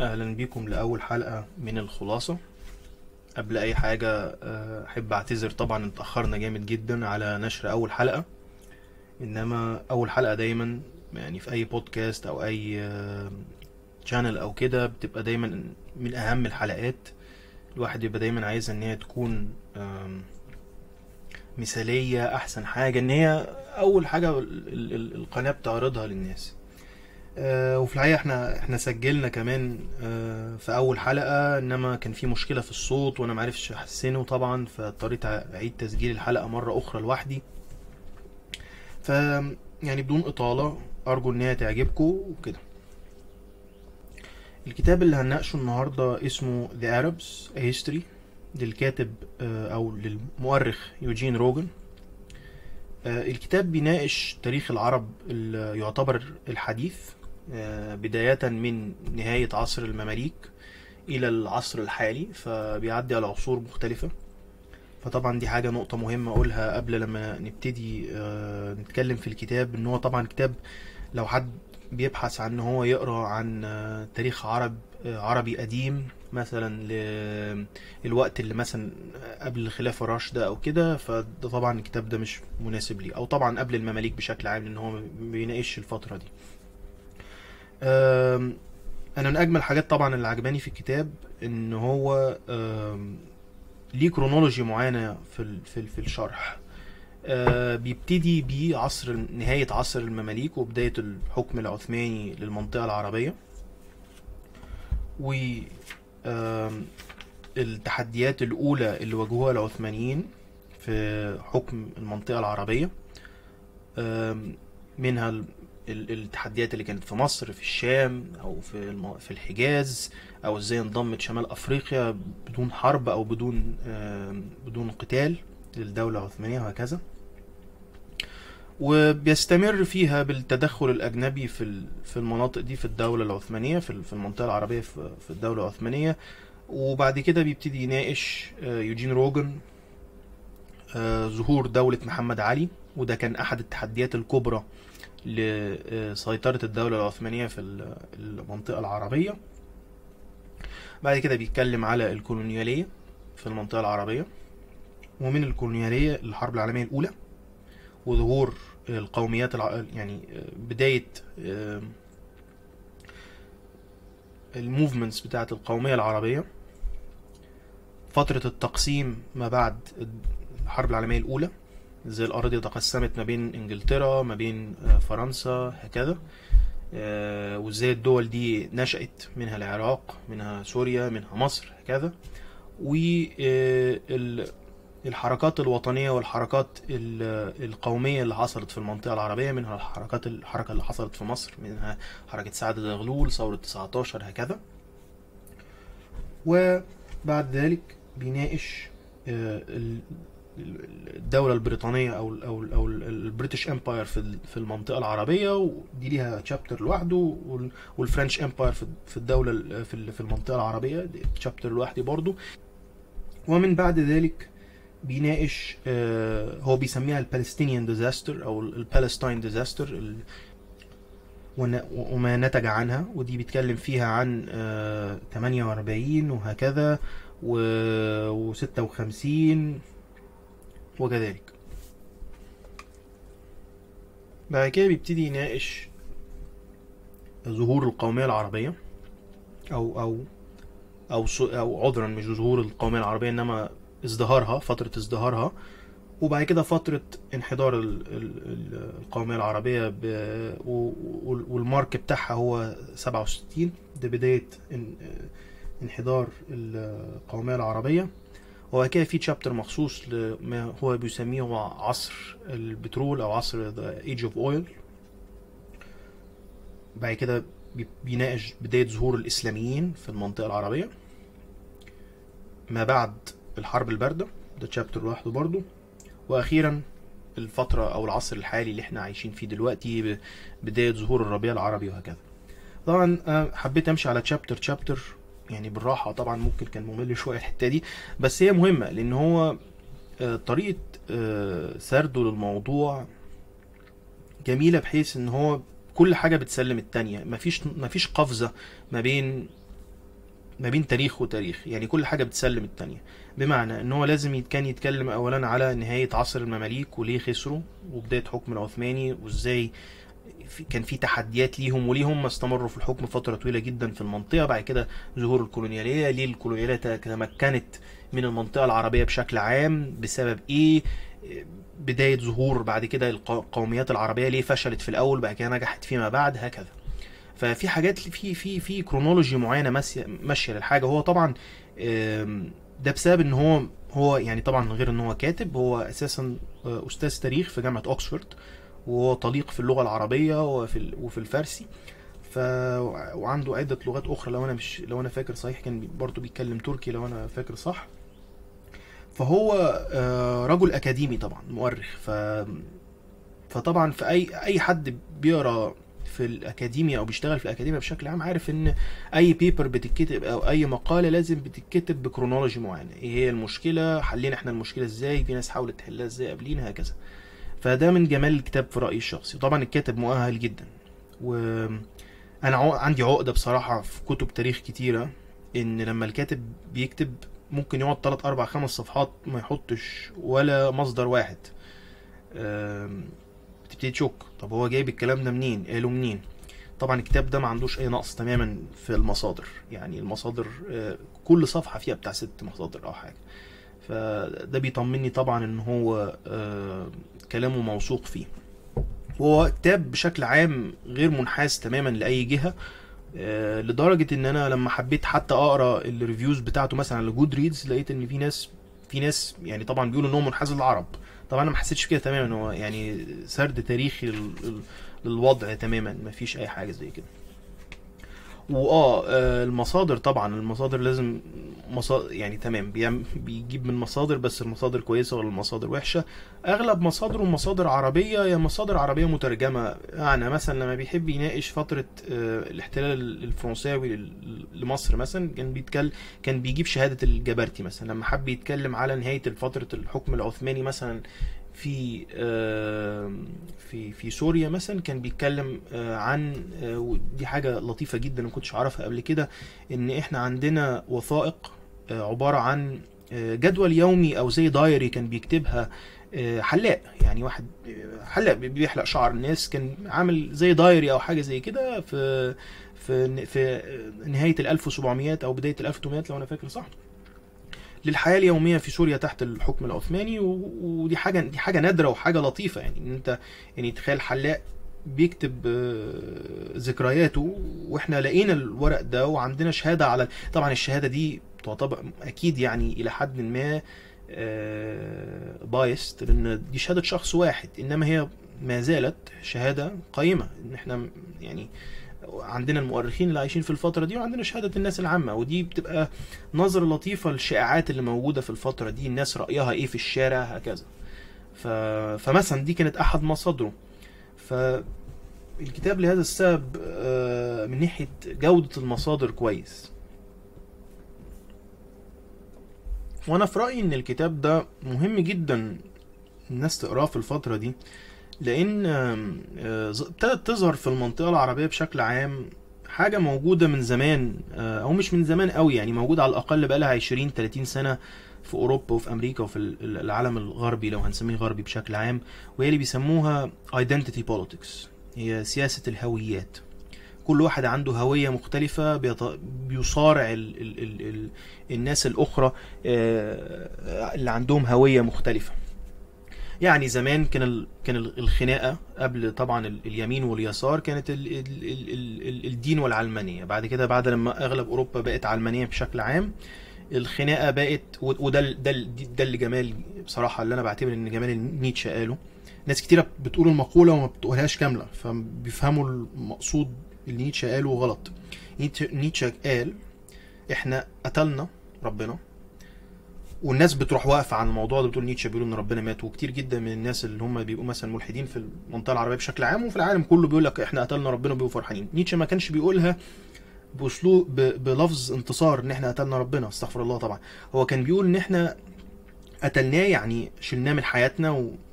أهلا بيكم لأول حلقة من الخلاصة. قبل أي حاجة آه، أحب أعتذر طبعا اتأخرنا جامد جدا على نشر أول حلقة. إنما أول حلقة دايما يعني في أي بودكاست أو أي شانل أو كده بتبقى دايما من أهم الحلقات. الواحد يبقى دايما عايز إن هي تكون مثالية أحسن حاجة إن هي أول حاجة ال- ال- القناة بتعرضها للناس. آه، وفي الحقيقة إحنا إحنا سجلنا كمان آه، في أول حلقة إنما كان في مشكلة في الصوت وأنا معرفتش أحسنه طبعا فاضطريت أعيد تسجيل الحلقة مرة أخرى لوحدي. ف يعني بدون إطالة أرجو ان هي تعجبكم وكده. الكتاب اللي هنناقشه النهارده اسمه The Arabs A History للكاتب آه، أو للمؤرخ يوجين روجن. آه، الكتاب بيناقش تاريخ العرب اللي يعتبر الحديث. آه، بداية من نهاية عصر المماليك إلى العصر الحالي فبيعدي على عصور مختلفة. فطبعا دي حاجة نقطة مهمة أقولها قبل لما نبتدي آه، نتكلم في الكتاب إن هو طبعا كتاب لو حد بيبحث عن هو يقرأ عن آه، تاريخ عرب آه، عربي قديم مثلا للوقت اللي مثلا قبل الخلافة الراشدة أو كده فده طبعا الكتاب ده مش مناسب ليه. أو طبعا قبل المماليك بشكل عام لأن هو ما بيناقش الفترة دي. أنا من أجمل الحاجات طبعا اللي عجباني في الكتاب إن هو ليه كرونولوجي معينة في في في الشرح. آه، بيبتدي بعصر نهاية عصر المماليك وبداية الحكم العثماني للمنطقة العربية. و التحديات الأولى اللي واجهوها العثمانيين في حكم المنطقة العربية منها التحديات اللي كانت في مصر في الشام أو في في الحجاز أو إزاي انضمت شمال أفريقيا بدون حرب أو بدون بدون قتال للدولة العثمانية وهكذا. وبيستمر فيها بالتدخل الأجنبي في في المناطق دي في الدولة العثمانية في ال- في المنطقة العربية في الدولة العثمانية. وبعد كده بيبتدي يناقش آه، يوجين روجن آه، ظهور دولة محمد علي وده كان أحد التحديات الكبرى لسيطرة الدولة العثمانية في ال- المنطقة العربية. بعد كده بيتكلم على الكولونيالية في المنطقة العربية. ومن الكولونيالية الحرب العالمية الأولى وظهور القوميات الع... يعني بداية الموفمنتس بتاعت القومية العربية. فترة التقسيم ما بعد الحرب العالمية الأولى. إزاي الأراضي تقسمت ما بين إنجلترا ما بين آه، فرنسا هكذا. آه، وإزاي الدول دي نشأت منها العراق منها سوريا منها مصر هكذا. والحركات الوطنية والحركات ال- القومية اللي حصلت في المنطقة العربية منها الحركات الحركة اللي حصلت في مصر منها حركة سعد زغلول ثورة 19 هكذا. وبعد ذلك بيناقش آه، ال- الدولة البريطانية أو ال أو ال أو British Empire في في المنطقة العربية ودي ليها chapter لوحده وال- وال French Empire في في الدولة ال- في في المنطقة العربية دي chapter لوحده برضه ومن بعد ذلك بيناقش آه، هو بيسميها ال Palestinian disaster أو ال Palestine disaster وما نتج عنها ودي بيتكلم فيها عن آه، 48 وهكذا و 56 وكذلك. بعد كده بيبتدي يناقش ظهور القومية العربية أو أو أو أو عذرا مش ظهور القومية العربية إنما ازدهارها فترة ازدهارها. وبعد كده فترة انحدار ال- ال- ال- القومية العربية والمارك بتاعها هو 67 ده بداية إن- انحدار القومية العربية. وبعد كده في تشابتر مخصوص لما هو بيسميه عصر البترول أو عصر the age of oil. بعد كده بي- بيناقش بداية ظهور الإسلاميين في المنطقة العربية. ما بعد الحرب الباردة ده تشابتر لوحده برضو. وأخيرا الفترة أو العصر الحالي اللي إحنا عايشين فيه دلوقتي بداية ظهور الربيع العربي وهكذا. طبعا أنا حبيت أمشي على تشابتر تشابتر يعني بالراحة طبعا ممكن كان ممل شوية الحتة دي. بس هي مهمة لأن هو آه، طريقة آه، سرده للموضوع جميلة بحيث إن هو كل حاجة بتسلم التانية. مفيش مفيش قفزة ما بين ما بين تاريخ وتاريخ. يعني كل حاجة بتسلم التانية. بمعنى إن هو لازم كان يتكلم اولا على نهاية عصر المماليك وليه خسروا وبداية حكم العثماني وإزاي كان في تحديات ليهم وليه هم استمروا في الحكم فترة طويلة جدا في المنطقة. بعد كده ظهور الكولونيالية. ليه الكولونيالية تمكنت من المنطقة العربية بشكل عام؟ بسبب إيه؟ بداية ظهور بعد كده الق- القوميات العربية ليه فشلت في الأول بعد كده نجحت فيما بعد هكذا. ففي حاجات في في في chronology معينة ماشيه ماشية للحاجة. هو طبعا ده بسبب إن هو هو يعني طبعا غير إن هو كاتب. هو أساسا آه، أستاذ تاريخ في جامعة اوكسفورد وهو طليق في اللغة العربية وفي وفي الفارسي. ف وعنده عدة لغات أخرى لو أنا مش لو أنا فاكر صحيح كان برضه بيتكلم تركي لو أنا فاكر صح. فهو آه، رجل أكاديمي طبعا مؤرخ. ف فطبعا في اي أي حد بيقرأ في الاكاديميا أو بيشتغل في الاكاديميا بشكل عام عارف إن أي paper بتتكتب أو أي مقالة لازم بتتكتب ب chronology معينة. إيه هي المشكلة؟ حلينا إحنا المشكلة إزاي؟ في ناس حاولت تحلها إزاي؟ قبلينا هكذا. فده من جمال الكتاب في رأيي الشخصي. وطبعا الكاتب مؤهل جدا. وأنا عو... عندي عقدة بصراحة في كتب تاريخ كتيرة إن لما الكاتب بيكتب ممكن يقعد 3 4 5 صفحات ما يحطش ولا مصدر واحد. بتبتدي تشك. طب هو جايب الكلام ده منين؟ قاله منين؟ طبعا الكتاب ده ما عندوش أي نقص تماما في المصادر. يعني المصادر آه، كل صفحة فيها بتاع ست مصادر أو حاجة. فده بيطمني طبعا إن هو آه، كلامه موثوق فيه. هو كتاب بشكل عام غير منحاز تماما لأي جهة آه، لدرجة إن أنا لما حبيت حتى أقرأ ال reviews بتاعته مثلا على Goodreads لقيت إن في ناس في ناس يعني طبعا بيقولوا إن هو منحاز للعرب. طبعا أنا ما حسيتش كده تماما هو يعني سرد تاريخي لل- لل- للوضع تماما ما فيش أي حاجة زي كده. وآه آه، المصادر طبعا المصادر لازم مصادر يعني تمام بيجيب من مصادر بس المصادر كويسة ولا المصادر وحشة. أغلب مصادره مصادر عربية يا مصادر عربية مترجمة. يعني مثلا لما بيحب يناقش فترة آه، الاحتلال الفرنساوي لمصر مثلا كان بيتكلم كان بيجيب شهادة الجبرتي مثلا. لما حب يتكلم على نهاية فترة الحكم العثماني مثلا في في في سوريا مثلا كان بيتكلم آه، عن آه، ودي حاجة لطيفة جدا ما كنتش اعرفها قبل كده إن إحنا عندنا وثائق آه، عبارة عن جدول يومي أو زي دايري كان بيكتبها حلاق. يعني واحد حلاق بيحلق شعر. الناس كان عامل زي دايري أو حاجة زي كده في في في نهاية ال 1700 أو بداية ال 1800 لو أنا فاكر صح. للحياة اليومية في سوريا تحت الحكم العثماني ودي حاجة دي حاجة نادرة وحاجة لطيفة. يعني إن أنت يعني تخيل حلاق بيكتب آه، ذكرياته وإحنا لقينا الورق ده وعندنا شهادة على طبعا الشهادة دي تعتبر أكيد يعني إلى حد ما بايست لأن دي شهادة شخص واحد. إنما هي ما زالت شهادة قيمة. إن إحنا يعني عندنا المؤرخين اللي عايشين في الفترة دي وعندنا شهادة الناس العامة ودي بتبقى نظرة لطيفة للشائعات اللي موجودة في الفترة دي الناس رأيها إيه في الشارع هكذا. ف... فمثلا دي كانت أحد مصادره. فالكتاب لهذا السبب آه، من ناحية جودة المصادر كويس. وأنا في رأيي إن الكتاب ده مهم جدا الناس تقراه في الفترة دي. لأن آه، ابتدت تظهر في المنطقة العربية بشكل عام حاجة موجودة من زمان آه، أو مش من زمان قوي يعني موجودة على الأقل بقالها 20 30 سنة في أوروبا وفي أمريكا وفي ال- ال- العالم الغربي لو هنسميه غربي بشكل عام وهي اللي بيسموها identity politics هي سياسة الهويات. كل واحد عنده هوية مختلفة بيصارع ال ال ال ال الناس الأخرى آه، اللي عندهم هوية مختلفة. يعني زمان كان. كان ال- الخناقة قبل طبعا ال- اليمين واليسار كانت ال... ال... ال... ال... ال- الدين والعلمانية بعد كده بعد لما أغلب أوروبا بقت علمانية بشكل عام الخناقة بقت وده ده ده اللي جمال بصراحة اللي أنا بعتبر إن جمال نيتشه قاله ناس كتيرة بتقول المقولة وما بتقولهاش كاملة فبيفهموا المقصود اللي نيتشه قاله غلط نيتشه قال إحنا قتلنا ربنا والناس بتروح واقفة عن الموضوع ده بتقول نيتشه بيقول إن ربنا مات وكتير جدا من الناس اللي هم بيبقوا مثلا ملحدين في المنطقة العربية بشكل عام وفي العالم كله بيقول لك إحنا قتلنا ربنا وبيبقوا فرحانين. نيتشه ما كانش بيقولها بأسلوب بلفظ انتصار إن إحنا قتلنا ربنا استغفر الله طبعا. هو كان بيقول إن إحنا قتلناه يعني شلناه من حياتنا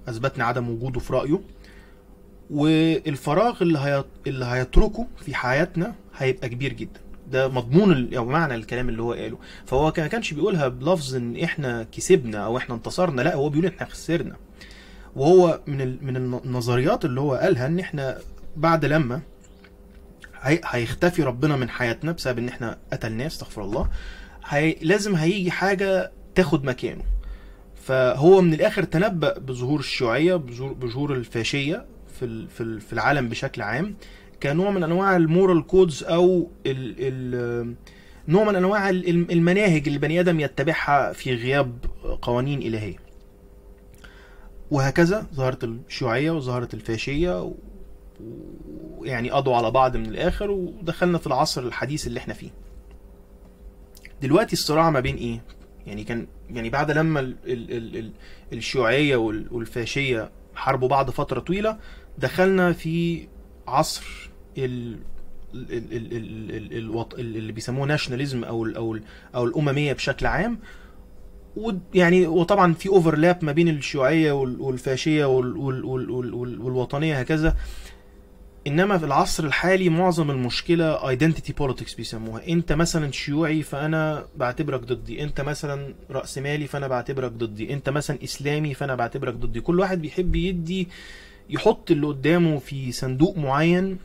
وأثبتنا عدم وجوده في رأيه. والفراغ اللي. اللي هيتركه في حياتنا هيبقى كبير جدا. ده مضمون أو معنى الكلام اللي هو قاله فهو ما كانش بيقولها بلفظ إن إحنا كسبنا أو إحنا انتصرنا لا هو بيقول إحنا خسرنا وهو من. من النظريات اللي هو قالها إن إحنا بعد لما هي... هيختفي ربنا من حياتنا بسبب إن إحنا قتلناه استغفر الله هي... لازم هيجي حاجة تاخد مكانه فهو من الآخر تنبأ بظهور الشيوعية بظهور الفاشية في. في العالم بشكل عام كنوع من أنواع المورال كودز أو ال... ال... نوع من أنواع ال- المناهج اللي البني آدم يتبعها في غياب قوانين إلهية. وهكذا ظهرت الشيوعية وظهرت الفاشية ويعني قضوا على بعض من الآخر ودخلنا في العصر الحديث اللي إحنا فيه. دلوقتي الصراع ما بين إيه؟ يعني كان يعني بعد لما ال ال ال ال الشيوعية وال- والفاشية حاربوا بعض فترة طويلة دخلنا في عصر ال. اللي بيسموه nationalism أو ال أو ال أو الأممية بشكل عام. ويعني وطبعا في overlap ما بين الشيوعية وال- والفاشية وال- وال- وال- وال- وال- والوطنية هكذا. إنما في العصر الحالي معظم المشكلة identity politics بيسموها. أنت مثلا شيوعي فأنا بعتبرك ضدي. أنت مثلا رأسمالي فأنا بعتبرك ضدي. أنت مثلا إسلامي فأنا بعتبرك ضدي. كل واحد بيحب يدي يحط اللي قدامه في صندوق معين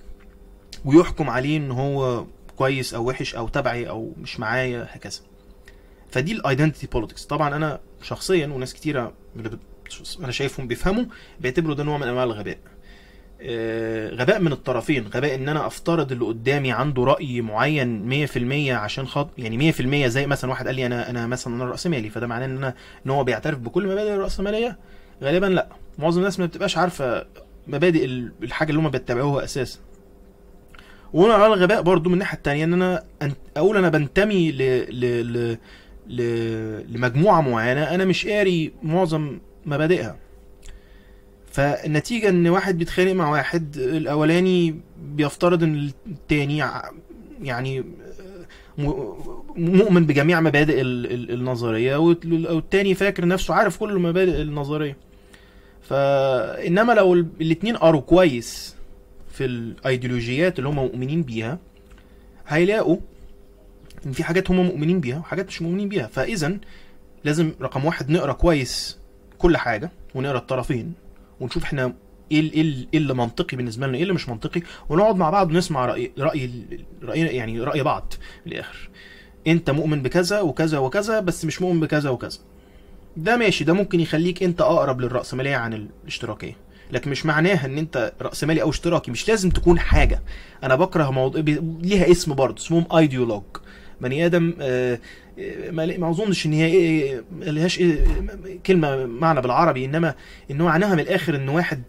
ويحكم عليه إن هو كويس أو وحش أو تبعي أو مش معايا هكذا. فدي ال identity politics طبعا أنا شخصيا وناس كتيرة أنا شايفهم بيفهموا بيعتبروا ده نوع من أنواع الغباء. آه، غباء من الطرفين. غباء إن أنا أفترض اللي قدامي عنده رأي معين 100% عشان خاطر يعني 100% زي مثلا واحد قال لي أنا أنا مثلا أنا رأسمالي فده معناه إن أنا إن هو بيعترف بكل مبادئ الرأسمالية؟ غالبا لأ. معظم الناس ما بتبقاش عارفة مبادئ ال- الحاجة اللي هم بيتبعوها أساسا. وأنا على الغباء برضو من الناحية التانية إن أنا أقول أنا بنتمي ل... ل... ل... ل... لمجموعة معينة أنا مش قاري معظم مبادئها. فالنتيجة إن واحد بيتخانق مع واحد الأولاني بيفترض إن التاني ع- يعني م- مؤمن بجميع مبادئ ال- ال- النظرية والتاني فاكر نفسه عارف كل المبادئ النظرية. فإنما لو ال- الاتنين قروا كويس في الأيديولوجيات اللي هم مؤمنين بيها هيلاقوا إن في حاجات هم مؤمنين بيها وحاجات مش مؤمنين بيها. فاذا لازم رقم واحد نقرأ كويس كل حاجة ونقرأ الطرفين ونشوف إحنا إيه ال- إيه ال- إيه اللي منطقي بالنسبة لنا إيه اللي مش منطقي ونقعد مع بعض ونسمع راي رأي راي يعني رأي بعض في الآخر. أنت مؤمن بكذا وكذا وكذا بس مش مؤمن بكذا وكذا. ده ماشي ده ممكن يخليك انت اقرب للرأسمالية عن الاشتراكية. لكن مش معناها ان انت رأسمالي أو اشتراكي مش لازم تكون حاجة. أنا بكره موضوع ليها اسم برضه اسمهم ايديولوج بني آدم آه، آه، ما اظنش ان هي إيه- ما لهاش إيه- كلمة معنى بالعربي. انما ان معناها من الآخر ان واحد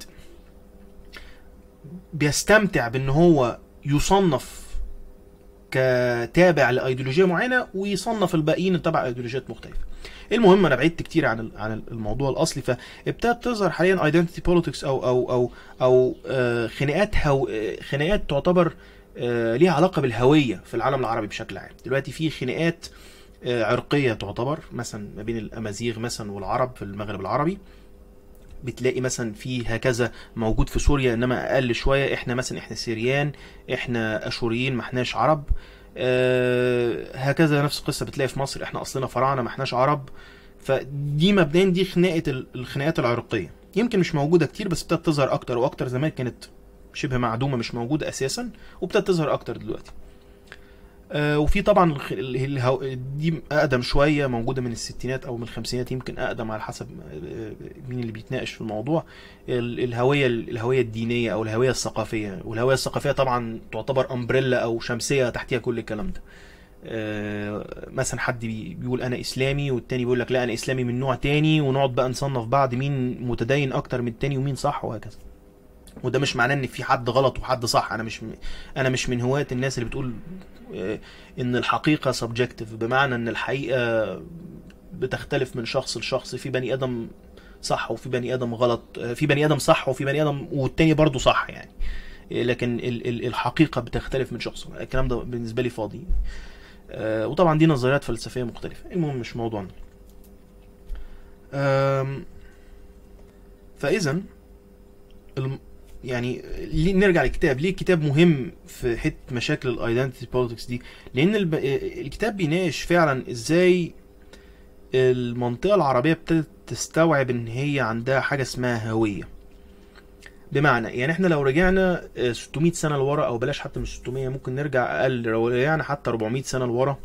بيستمتع بان هو يصنف كتابع لأيديولوجية معينة ويصنف الباقيين تبع أيديولوجيات مختلفة. المهم أنا بعدت كتير عن عن الموضوع الأصلي فابتدت تظهر حاليا identity politics أو أو أو أو آه، خناقات هو آه، خناقات تعتبر آه، ليها علاقة بالهوية في العالم العربي بشكل عام. دلوقتي في خناقات عرقية تعتبر مثلا ما بين الأمازيغ مثلا والعرب في المغرب العربي. بتلاقي مثلا في هكذا موجود في سوريا إنما أقل شوية إحنا مثلا إحنا سيريان إحنا أشوريين ما إحناش عرب. هكذا نفس القصة بتلاقي في مصر. إحنا أصلنا فراعنه ما احناش عرب. فدي مبدئيا دي خناقة ال- الخناقات العرقية. يمكن مش موجودة كتير بس ابتدت تظهر أكتر وأكتر زمان كانت شبه معدومة مش موجودة أساسا وابتدت تظهر أكتر دلوقتي. آه، وفي طبعا. دي أقدم شوية موجودة من الستينات أو من الخمسينات يمكن أقدم على حسب آه، مين اللي بيتناقش في الموضوع. ال- الهوية الهوية الدينية أو الهوية الثقافية. والهوية الثقافية طبعا تعتبر umbrella أو شمسية تحتيها كل الكلام ده. آه، مثلا حد بي- بيقول أنا إسلامي والتاني بيقول لك لا أنا إسلامي من نوع تاني ونقعد بقى نصنف بعض مين متدين أكتر من التاني ومين صح وهكذا. وده مش معناه إن في حد غلط وحد صح. أنا مش أنا مش من هواة الناس اللي بتقول آه، إن الحقيقة subjective بمعنى إن الحقيقة بتختلف من شخص لشخص في بني آدم صح وفي بني آدم غلط في بني آدم صح وفي بني آدم والتاني برضه صح يعني. آه، لكن ال- ال- الحقيقة بتختلف من شخص. الكلام ده بالنسبة لي فاضي. آه، وطبعا دي نظريات فلسفية مختلفة. المهم مش موضوعنا. فاذا يعني نرجع للكتاب؟ ليه الكتاب مهم في حتة مشاكل ال identity politics دي؟ لأن. الكتاب بيناقش فعلا إزاي المنطقة العربية ابتدت تستوعب إن هي عندها حاجة اسمها هوية. بمعنى يعني إحنا لو رجعنا آه، 600 سنة لورا أو بلاش حتى مش 600 ممكن نرجع أقل. لو رجعنا حتى 400 سنة لورا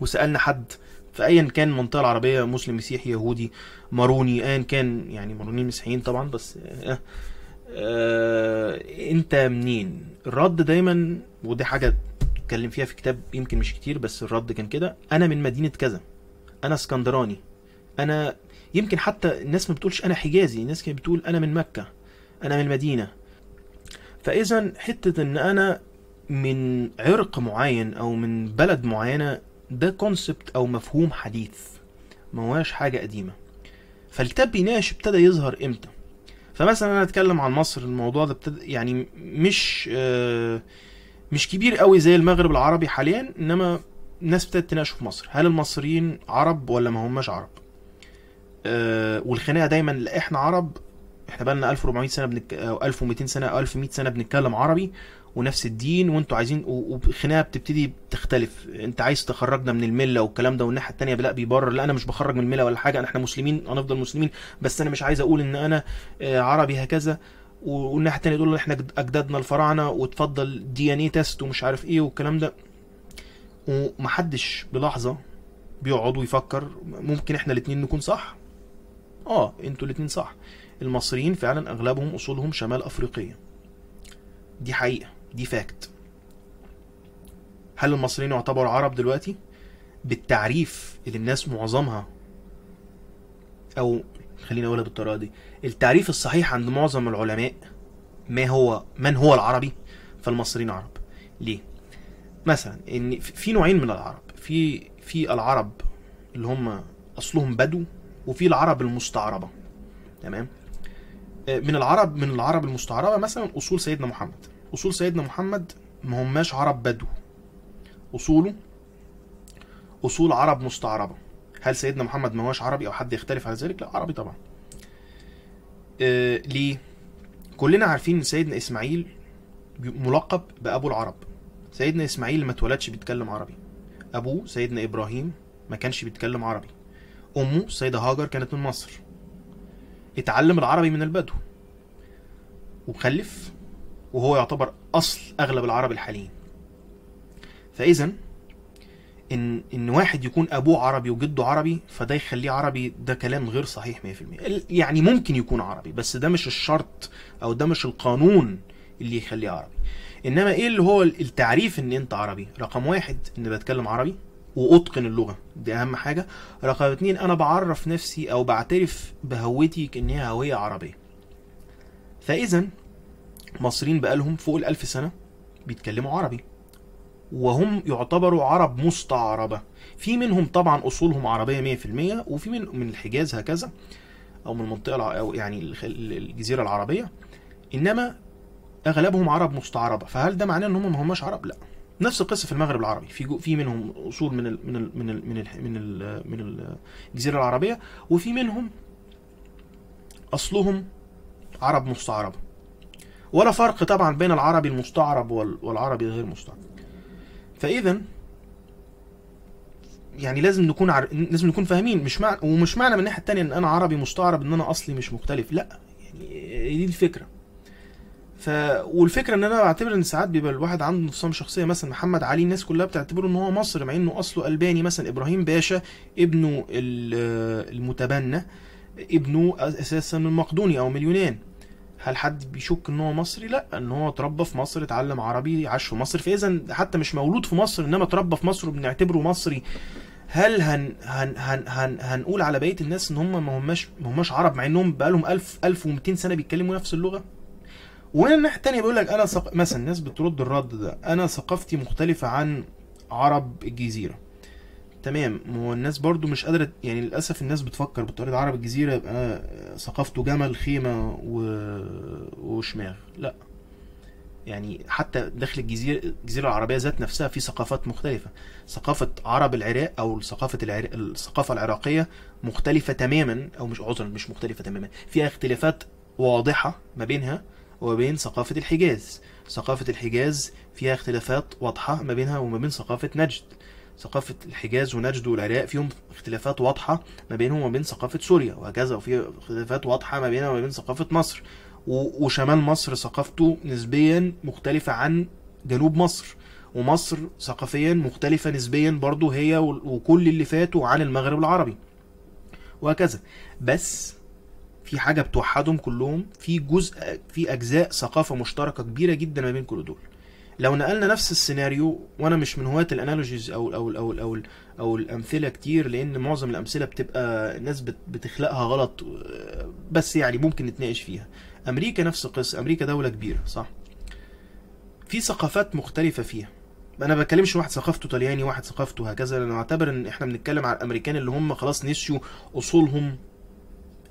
وسألنا حد في ايا كان المنطقة العربية مسلم مسيحي يهودي ماروني ايا كان يعني مارونيين مسيحيين طبعا بس آه آه انت منين؟ الرد دايما ودي حاجة اتكلم فيها في كتاب يمكن مش كتير بس الرد كان كده. أنا من مدينة كذا. أنا اسكندراني. أنا يمكن حتى الناس ما بتقولش أنا حجازي الناس كانت بتقول أنا من مكة. أنا من المدينة فاذا حتة إن أنا من عرق معين أو من بلد معينة ده كونسبت أو مفهوم حديث. ما هواش حاجة قديمة. فالكتاب بيناقش ابتدى يظهر إمتى؟ فمثلا أنا أتكلم عن مصر الموضوع ده ابتدى يعني مش آه مش كبير قوي زي المغرب العربي حاليا إنما الناس ابتدت تناقشه في مصر. هل المصريين عرب ولا ما هماش عرب؟ آه والخناقة دايما لا إحنا عرب إحنا بقالنا 1400 سنة بنك... أو 1200 سنة أو 1100 سنة بنتكلم عربي ونفس الدين وانتوا عايزين و- والخناقه بتبتدي تختلف. انت عايز تخرجنا من الملة والكلام ده والناحية التانية لا بيبرر. لا أنا مش بخرج من الملة ولا حاجة إحنا مسلمين هنفضل مسلمين. بس أنا مش عايز أقول إن أنا آه، عربي هكذا والناحية التانية يقولوا إحنا جد- أجدادنا الفراعنة وتفضل DNA test ومش عارف إيه والكلام ده. ومحدش بلحظة بيقعد ويفكر ممكن إحنا الاتنين نكون صح. آه أنتوا الاتنين صح. المصريين فعلا أغلبهم أصولهم شمال أفريقية. دي حقيقة. دي fact هل المصريين يعتبروا عرب دلوقتي؟ بالتعريف اللي الناس معظمها أو خليني أقولها بالطريقة دي التعريف الصحيح عند معظم العلماء ما هو من هو العربي؟ فالمصريين عرب. ليه؟ مثلا إن في نوعين من العرب. في في العرب اللي هم أصلهم بدو وفي العرب المستعربة. تمام؟ آه، من العرب من العرب المستعربة مثلا أصول سيدنا محمد. أصول سيدنا محمد ما هماش عرب بدو. أصوله أصول عرب مستعربة. هل سيدنا محمد ما هوش عربي أو حد يختلف على ذلك؟ لا عربي طبعا. آه ليه؟ كلنا عارفين إن سيدنا إسماعيل ملقب بأبو العرب. سيدنا إسماعيل ما اتولدش بيتكلم عربي. أبوه سيدنا إبراهيم ما كانش بيتكلم عربي. أمه السيده هاجر كانت من مصر. اتعلم العربي من البدو. وخلف وهو يعتبر أصل أغلب العرب الحاليين. فاذا إن إن واحد يكون أبوه عربي وجده عربي فده يخليه عربي ده كلام غير صحيح 100% ال- يعني ممكن يكون عربي بس ده مش الشرط أو ده مش القانون اللي يخليه عربي. إنما إيه اللي هو التعريف إن أنت عربي؟ رقم واحد إن بتكلم عربي وأتقن اللغة دي أهم حاجة. رقم اتنين أنا بعرف نفسي أو بعترف بهويتي كأنها هوية عربية. فاذا مصريين بقالهم فوق الألف سنة بيتكلموا عربي. وهم يعتبروا عرب مستعربة. في منهم طبعا أصولهم عربية 100% وفي من من الحجاز هكذا أو من المنطقة أو يعني الجزيرة العربية. إنما أغلبهم عرب مستعربة. فهل ده معناه إن هم ما هماش عرب؟ لا. نفس القصة في المغرب العربي. في في منهم أصول من ال من ال من ال من ال من, ال من الجزيرة العربية وفي منهم أصلهم عرب مستعربة. ولا فرق طبعا بين العربي المستعرب وال- والعربي غير المستعرب فاذا يعني لازم نكون عر... لازم نكون فاهمين. مش معنى ومش معنى من الناحية التانية إن أنا عربي مستعرب إن أنا أصلي مش مختلف. لأ يعني دي الفكرة. ف والفكرة إن أنا بعتبر إن ساعات بيبقى الواحد عنده انفصام شخصية مثلا محمد علي الناس كلها بتعتبره إن هو مصري مع إنه أصله ألباني. مثلا إبراهيم باشا ابنه ال- المتبنى ابنه أساسا من مقدونيا أو من اليونان هل حد بيشك إن هو مصري؟ لا إن هو اتربى في مصر اتعلم عربي عاش في مصر. فإذا حتى مش مولود في مصر إنما اتربى في مصر وبنعتبره مصري. هل هن هن هن هن هنقول على بقية الناس إن هم ما هماش ما هماش عرب مع إنهم بقالهم 1000 1200 سنة بيتكلموا نفس اللغة؟ وهنا الناحية الثانية بيقول لك أنا ثق... مثلا الناس بترد الرد ده أنا ثقافتي مختلفة عن عرب الجزيرة. تمام. ما هو الناس برضو مش قادرة يعني للأسف الناس بتفكر بطريقة عرب الجزيره يبقى ثقافته جمل خيمة و... وشماغ. لا. يعني حتى داخل الجزيرة الجزيرة العربية ذات نفسها في ثقافات مختلفة. ثقافة عرب العراق أو ثقافة العراق الثقافة العراقية مختلفة تماما أو مش عذرا مش مختلفة تماما. فيها اختلافات واضحة ما بينها وما بين ثقافة الحجاز. ثقافة الحجاز فيها اختلافات واضحة ما بينها وما بين ثقافة نجد. ثقافة الحجاز ونجد والعراق فيهم اختلافات واضحة ما بينهم وما بين ثقافة سوريا وهكذا وفي اختلافات واضحة ما بينها وما بين ثقافة مصر. وشمال مصر ثقافته نسبيا مختلفة عن جنوب مصر ومصر ثقافيا مختلفة نسبيا برضو هي وكل اللي فاتوا عن المغرب العربي. وهكذا. بس في حاجة بتوحدهم كلهم في جزء في أجزاء ثقافة مشتركة كبيرة جدا ما بين كل دول. لو نقلنا نفس السيناريو وأنا مش من هواة الأنالوجيز أو أو أو أو, أو الأمثلة كتير لأن معظم الأمثلة بتبقى الناس بت- بتخلقها غلط بس يعني ممكن نتناقش فيها. أمريكا نفس القصة أمريكا دولة كبيرة صح. في ثقافات مختلفة فيها. أنا بتكلمش واحد ثقافته طلياني واحد ثقافته هكذا لأن أعتبر إن إحنا بنتكلم على الأمريكان اللي هم خلاص نسيوا أصولهم.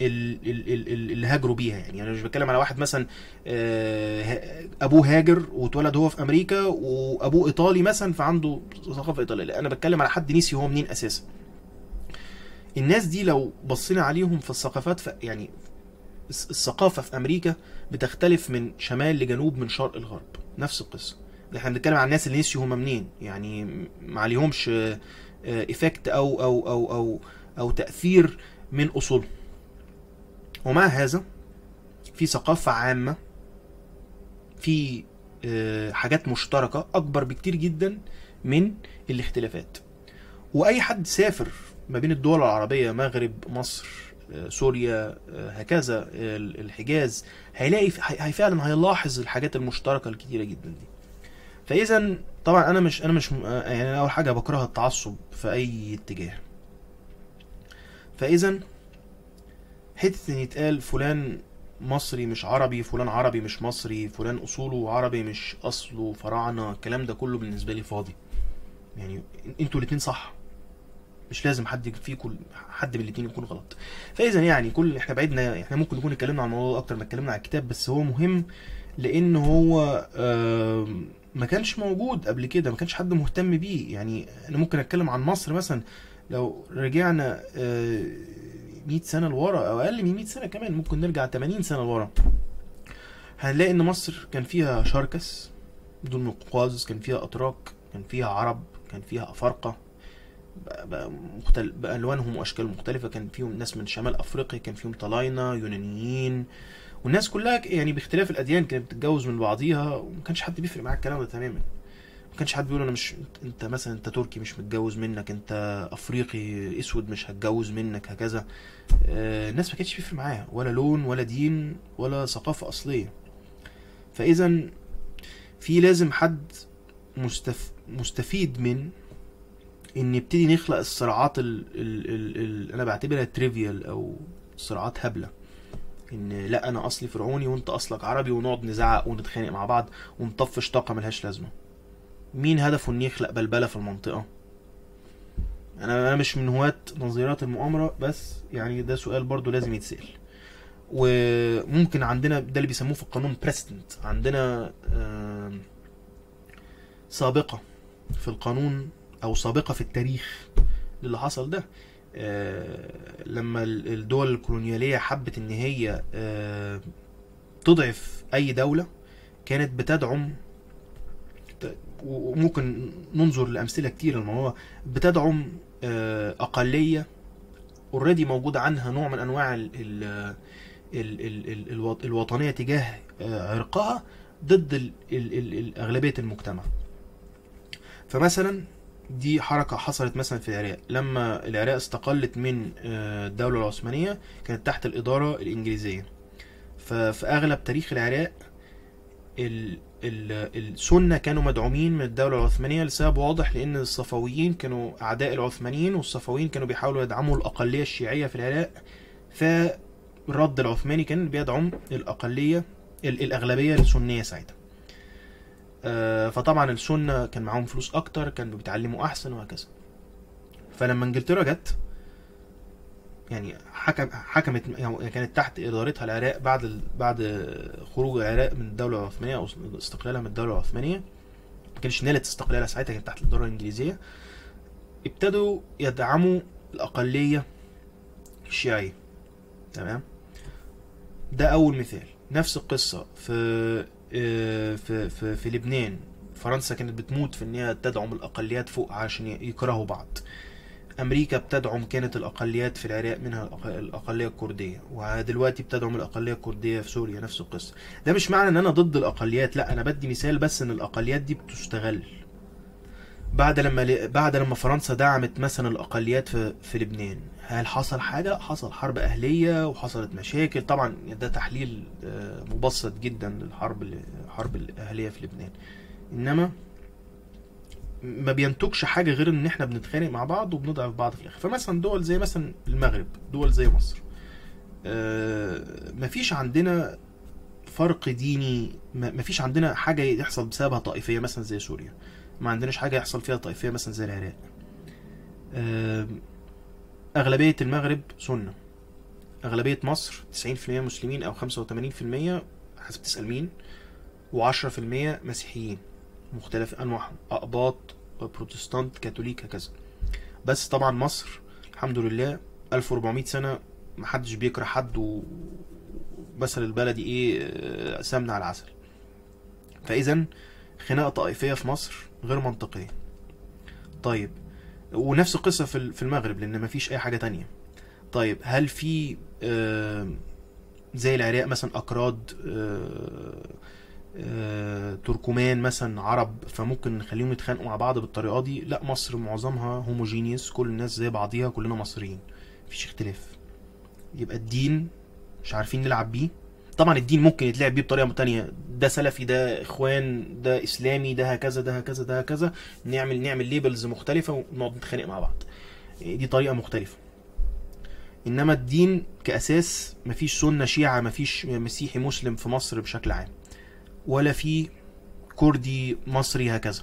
اللي هاجروا بيها يعني. أنا مش بتكلم على واحد مثلا آه، أبوه هاجر واتولد هو في أمريكا وأبوه إيطالي مثلا فعنده ثقافة إيطالية. لا أنا بتكلم على حد نسي هو منين أساسا. الناس دي لو بصينا عليهم في الثقافات ف يعني الثقافة في أمريكا بتختلف من شمال لجنوب من شرق لغرب نفس القصة. إحنا بنتكلم عن الناس اللي نسيوا هم منين. يعني ما عليهمش افكت أو أو أو أو أو تأثير من أصولهم. ومع هذا؟ في ثقافة عامة في آه، حاجات مشتركة أكبر بكتير جدا من الاختلافات. وأي حد سافر ما بين الدول العربية مغرب مصر آه، سوريا آه، هكذا الحجاز هيلاقي هي فعلا هيلاحظ الحاجات المشتركة الكتيرة جدا دي. فإذا طبعا أنا مش أنا مش يعني أول حاجة بكره التعصب في أي اتجاه. فإذا حتة إن يتقال فلان مصري مش عربي فلان عربي مش مصري فلان أصوله عربي مش أصله فراعنة الكلام ده كله بالنسبة لي فاضي. يعني إنتوا الاتنين صح. مش لازم حد فيكم حد من الاتنين يكون غلط. فإذا يعني كل إحنا بعدنا إحنا ممكن نكون اتكلمنا عن الموضوع أكتر ما اتكلمنا عن الكتاب بس هو مهم لأن هو ما كانش موجود قبل كده ما كانش حد مهتم بيه. يعني أنا ممكن أتكلم عن مصر مثلا لو رجعنا آه، 100 سنة لورا أو أقل من 100 سنة كمان ممكن نرجع 80 سنة لورا هنلاقي إن مصر كان فيها شركس دول مقواز كان فيها أتراك كان فيها عرب كان فيها أفارقة. بالوانهم وأشكال مختلفة كان فيهم ناس من شمال أفريقيا كان فيهم طلاينة يونانيين والناس كلها يعني باختلاف الأديان كانت بتتجوز من بعضيها وما كانش حد بيفرق معاك الكلام ده تماما ما كانش حد بيقول أنا مش أنت مثلا أنت تركي مش متجوز منك أنت أفريقي أسود مش هتجوز منك هكذا. آه، الناس ما كانتش بيفرق معاها ولا لون ولا دين ولا ثقافة أصلية. فاذا في لازم حد مستف... مستفيد من إن نبتدي نخلق الصراعات ال... ال... ال... ال... أنا بعتبرها تريفيال أو صراعات هبلة. إن لأ أنا أصلي فرعوني وأنت أصلك عربي ونقعد نزعق ونتخانق مع بعض ونطفش طاقة ملهاش لازمة. مين هدفه إن يخلق بلبلة في المنطقة؟ أنا أنا مش من هواة نظريات المؤامرة بس يعني ده سؤال برضو لازم يتسأل. وممكن عندنا ده اللي بيسموه في القانون بريسيدنت عندنا سابقة في القانون أو سابقة في التاريخ للي حصل ده. آه، لما ال- الدول الكولونيالية حبت إن هي تضعف أي دولة كانت بتدعم وممكن ننظر لأمثلة كتير الموضوع بتدعم آه، أقلية اوريدي موجود عنها نوع من أنواع ال ال ال ال ال الوط- الوطنية تجاه آه، عرقها ضد أغلبية المجتمع. فمثلا دي حركة حصلت مثلا في العراق. لما العراق استقلت من آه، الدولة العثمانية كانت تحت الإدارة الإنجليزية. ففي أغلب تاريخ العراق ال ال السنة كانوا مدعومين من الدولة العثمانية لسبب واضح لأن الصفويين كانوا أعداء العثمانيين والصفويين كانوا بيحاولوا يدعموا الأقلية الشيعية في العراق. فالرد العثماني كان بيدعم الأقلية ال- الأغلبية السنية ساعتها. آه، فطبعا السنة كان معاهم فلوس أكتر كانوا بيتعلموا أحسن وهكذا. فلما إنجلترا جت يعني حكم حكمت يعني كانت تحت إدارتها العراق بعد. بعد خروج العراق من الدولة العثمانية أو استقلالها من الدولة العثمانية. ما كانش نالت استقلالها ساعتها كانت تحت الإدارة الإنجليزية. ابتدوا يدعموا الأقلية الشيعية. تمام؟ ده أول مثال. نفس القصة في آه، في في, في لبنان. فرنسا كانت بتموت في إن هي تدعم الأقليات فوق عشان يكرهوا بعض. أمريكا بتدعم كانت الأقليات في العراق منها الأق- الأقلية الكردية ودلوقتي بتدعم الأقلية الكردية في سوريا نفس القصة. ده مش معنى إن أنا ضد الأقليات لأ أنا بدي مثال بس إن الأقليات دي بتستغل. بعد لما بعد لما فرنسا دعمت مثلا الأقليات في في لبنان هل حصل حاجة؟ حصل حرب أهلية وحصلت مشاكل. طبعا ده تحليل آه، مبسط جدا للحرب الحرب الأهلية في لبنان. إنما ما بينتجش حاجة غير إن إحنا بنتخانق مع بعض وبنضعف بعض في الآخر. فمثلا دول زي مثلا المغرب دول زي مصر. آه، مفيش عندنا فرق ديني مفيش عندنا حاجة يحصل بسببها طائفية مثلا زي سوريا. ما عندناش حاجة يحصل فيها طائفية مثلا زي العراق. آه، أغلبية المغرب سنة. أغلبية مصر 90% مسلمين أو 85% حسب تسأل مين و10% مسيحيين. مختلف أنواعهم. أقباط بروتستانت كاثوليك هكذا. بس طبعا مصر الحمد لله 1400 سنة محدش بيكره حد و مثل البلدي إيه آه، سمنة على العسل. فاذا خناقة طائفية في مصر غير منطقية. طيب ونفس القصة في ال- في المغرب لأن مفيش أي حاجة تانية. طيب هل في آه، زي العراق مثلا أكراد آه، تركمان مثلا عرب فممكن نخليهم يتخانقوا مع بعض بالطريقة دي. لا مصر معظمها هوموجينيوس كل الناس زي بعضيها كلنا مصريين. مفيش اختلاف. يبقى الدين مش عارفين نلعب بيه. طبعا الدين ممكن يتلعب بيه بطريقة تانية. ده سلفي ده إخوان ده إسلامي ده هكذا ده هكذا ده هكذا. نعمل نعمل ليبلز مختلفة ونقعد نتخانق مع بعض. دي طريقة مختلفة. إنما الدين كأساس مفيش سنة شيعة مفيش مسيحي مسلم في مصر بشكل عام. ولا في كردي مصري هكذا.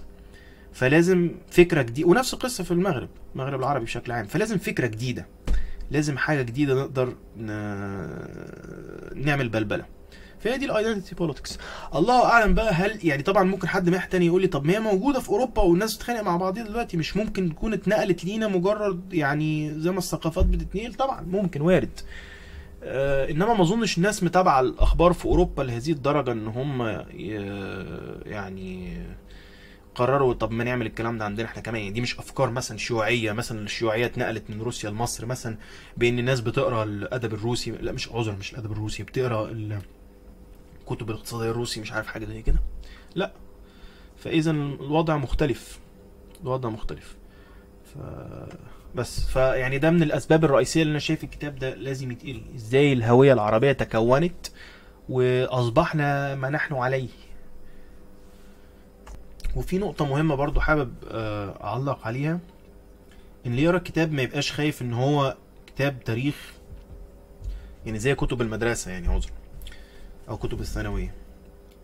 فلازم فكرة جديده ونفس القصة في المغرب المغرب العربي بشكل عام. فلازم فكرة جديدة لازم حاجة جديدة نقدر. نعمل بلبلة. فهي دي ال identity politics الله أعلم بقى هل يعني طبعا ممكن حد محتج تاني يقول لي طب ما هي موجودة في أوروبا والناس بتتخانق مع بعضيها دلوقتي مش ممكن تكون اتنقلت لينا مجرد يعني زي ما الثقافات بتتنقل؟ طبعا ممكن وارد. إنما ما أظنش الناس متابعة الأخبار في أوروبا لهذه الدرجة إن هم ي- يعني قرروا طب ما نعمل الكلام ده عندنا إحنا كمان. يعني دي مش أفكار مثلا شيوعية مثلا الشيوعية اتنقلت من روسيا لمصر مثلا بإن الناس بتقرأ الأدب الروسي. لا مش عذر مش الأدب الروسي بتقرأ الكتب الاقتصادية الروسي مش عارف حاجة زي كده. لا. فاذا الوضع مختلف الوضع مختلف. ف بس فيعني ده من الأسباب الرئيسية اللي أنا شايف الكتاب ده لازم يتقري إزاي الهوية العربية تكونت وأصبحنا ما نحن عليه. وفي نقطة مهمة برضو حابب آه، أعلق عليها. إن اللي يقرأ الكتاب ما يبقاش خايف إن هو كتاب تاريخ يعني زي كتب المدرسة يعني عذر أو كتب الثانوية.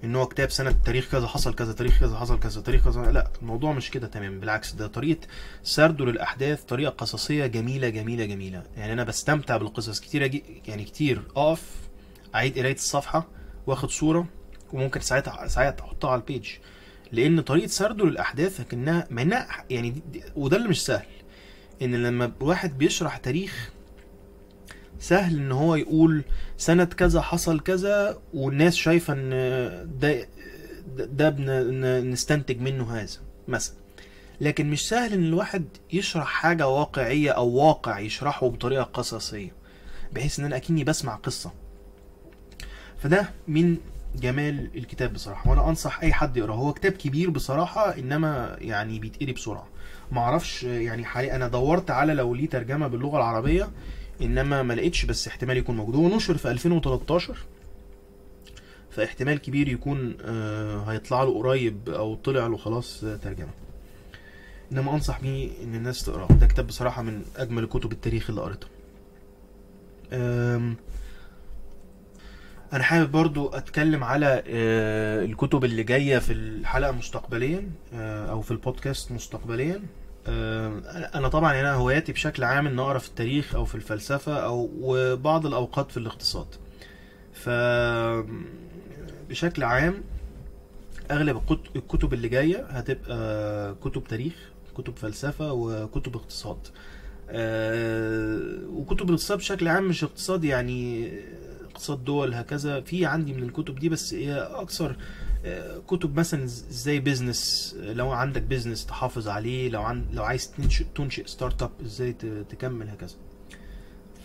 إن هو كتاب سنة تاريخ كذا حصل كذا تاريخ كذا حصل كذا تاريخ كذا. لا الموضوع مش كده تمام. بالعكس ده طريقة سرده للأحداث طريقة قصصية جميلة جميلة جميلة. يعني أنا بستمتع بالقصص كتير يعني كتير. أقف أعيد قراية الصفحة وآخد صورة وممكن ساعتها ساعتها أحطها على البيج لأن طريقة سرده للأحداث لكنها مع إنها يعني وده اللي مش سهل. إن لما الواحد بيشرح تاريخ سهل إن هو يقول سنة كذا حصل كذا والناس شايفة إن ده ده- ده بن- نستنتج منه هذا مثلا. لكن مش سهل إن الواحد يشرح حاجة واقعية أو واقع يشرحه بطريقة قصصية بحيث إن أنا أكني بسمع قصة. فده من جمال الكتاب بصراحة وأنا أنصح أي حد يقرأه. هو كتاب كبير بصراحة إنما يعني بيتقري بسرعة. ما أعرفش يعني حاليا أنا دورت على لو ليه ترجمة باللغة العربية إنما ما لقيتش بس احتمال يكون موجود. هو نشر في 2013 فاحتمال كبير يكون آه، هيطلع له قريب أو طلع له خلاص آه، ترجمة. إنما أنصح بيه إن الناس تقراه ده كتاب بصراحة من أجمل كتب التاريخ اللي قريتها أنا حابب برضو أتكلم على آه، الكتب اللي جاية في الحلقة مستقبليا أو في البودكاست مستقبليا. أنا طبعا أنا هواياتي بشكل عام إن أقرأ في التاريخ أو في الفلسفة أو وبعض الأوقات في الاقتصاد. ف بشكل عام أغلب الكت- الكتب اللي جاية هتبقى كتب تاريخ كتب فلسفة وكتب اقتصاد. آه، وكتب الاقتصاد بشكل عام مش اقتصاد يعني اقتصاد دول هكذا. في عندي من الكتب دي بس هي أكثر آه، كتب مثلا إزاي business لو عندك business تحافظ عليه لو عن لو عايز تنشئ تنشئ startup إزاي تكمل هكذا.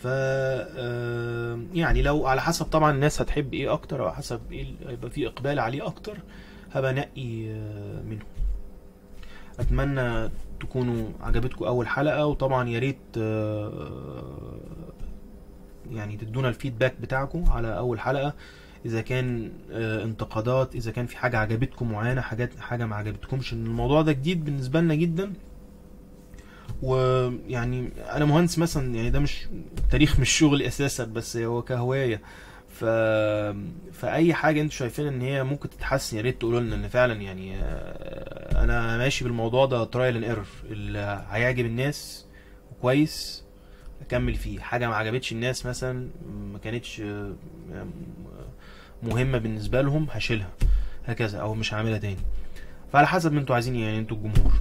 ف آه، يعني لو على حسب طبعا الناس هتحب إيه أكتر أو حسب إيه هيبقى في إقبال عليه أكتر آه، منه أتمنى تكونوا عجبتكم أول حلقة وطبعا يا ريت آه، يعني تدونا ال feedback بتاعكم على أول حلقة. إذا كان آه، انتقادات إذا كان في حاجة عجبتكم معينة حاجات حاجة ما عجبتكمش إن الموضوع ده جديد بالنسبة لنا جدا. ويعني أنا مهندس مثلا يعني ده مش تاريخ مش شغلي أساسا بس هو كهواية. ف فأي حاجة أنتوا شايفين إن هي ممكن تتحسن يا ريت تقولوا لنا إن فعلا يعني آه، أنا ماشي بالموضوع ده trial and error اللي هيعجب الناس كويس. أكمل فيه. حاجة ما عجبتش الناس مثلا ما كانتش آه، مهمة بالنسبة لهم هشيلها. هكذا أو مش هعملها تاني. فعلى حسب ما أنتوا عايزين يعني أنتوا الجمهور.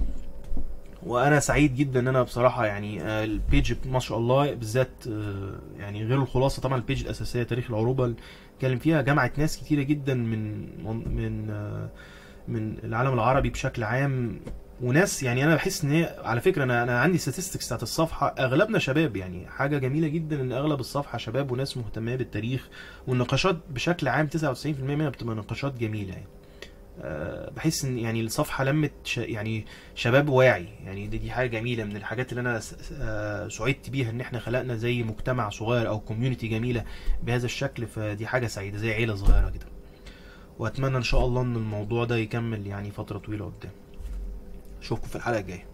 وأنا سعيد جدا إن أنا بصراحة يعني آه، ال page ما شاء الله بالذات آه، يعني غير الخلاصة طبعا ال page الأساسية تاريخ العروبة اللي اتكلم فيها جمعت ناس كتيرة جدا من من آه، من العالم العربي بشكل عام. وناس يعني أنا بحس إن على فكرة أنا أنا عندي statistics بتاعت الصفحة أغلبنا شباب يعني حاجة جميلة جدا إن أغلب الصفحة شباب وناس مهتمة بالتاريخ والنقاشات بشكل عام 99% منها بتبقى نقاشات جميلة يعني. أه بحس إن يعني الصفحة لمت ش يعني شباب واعي يعني دي, دي حاجة جميلة من الحاجات اللي أنا آه، سعدت بيها إن إحنا خلقنا زي مجتمع صغير أو كوميونتي جميلة بهذا الشكل فدي حاجة سعيدة زي عيلة صغيرة كده. وأتمنى إن شاء الله إن الموضوع ده يكمل يعني فترة طويلة قدام. اشوفكم في الحلقة الجاية.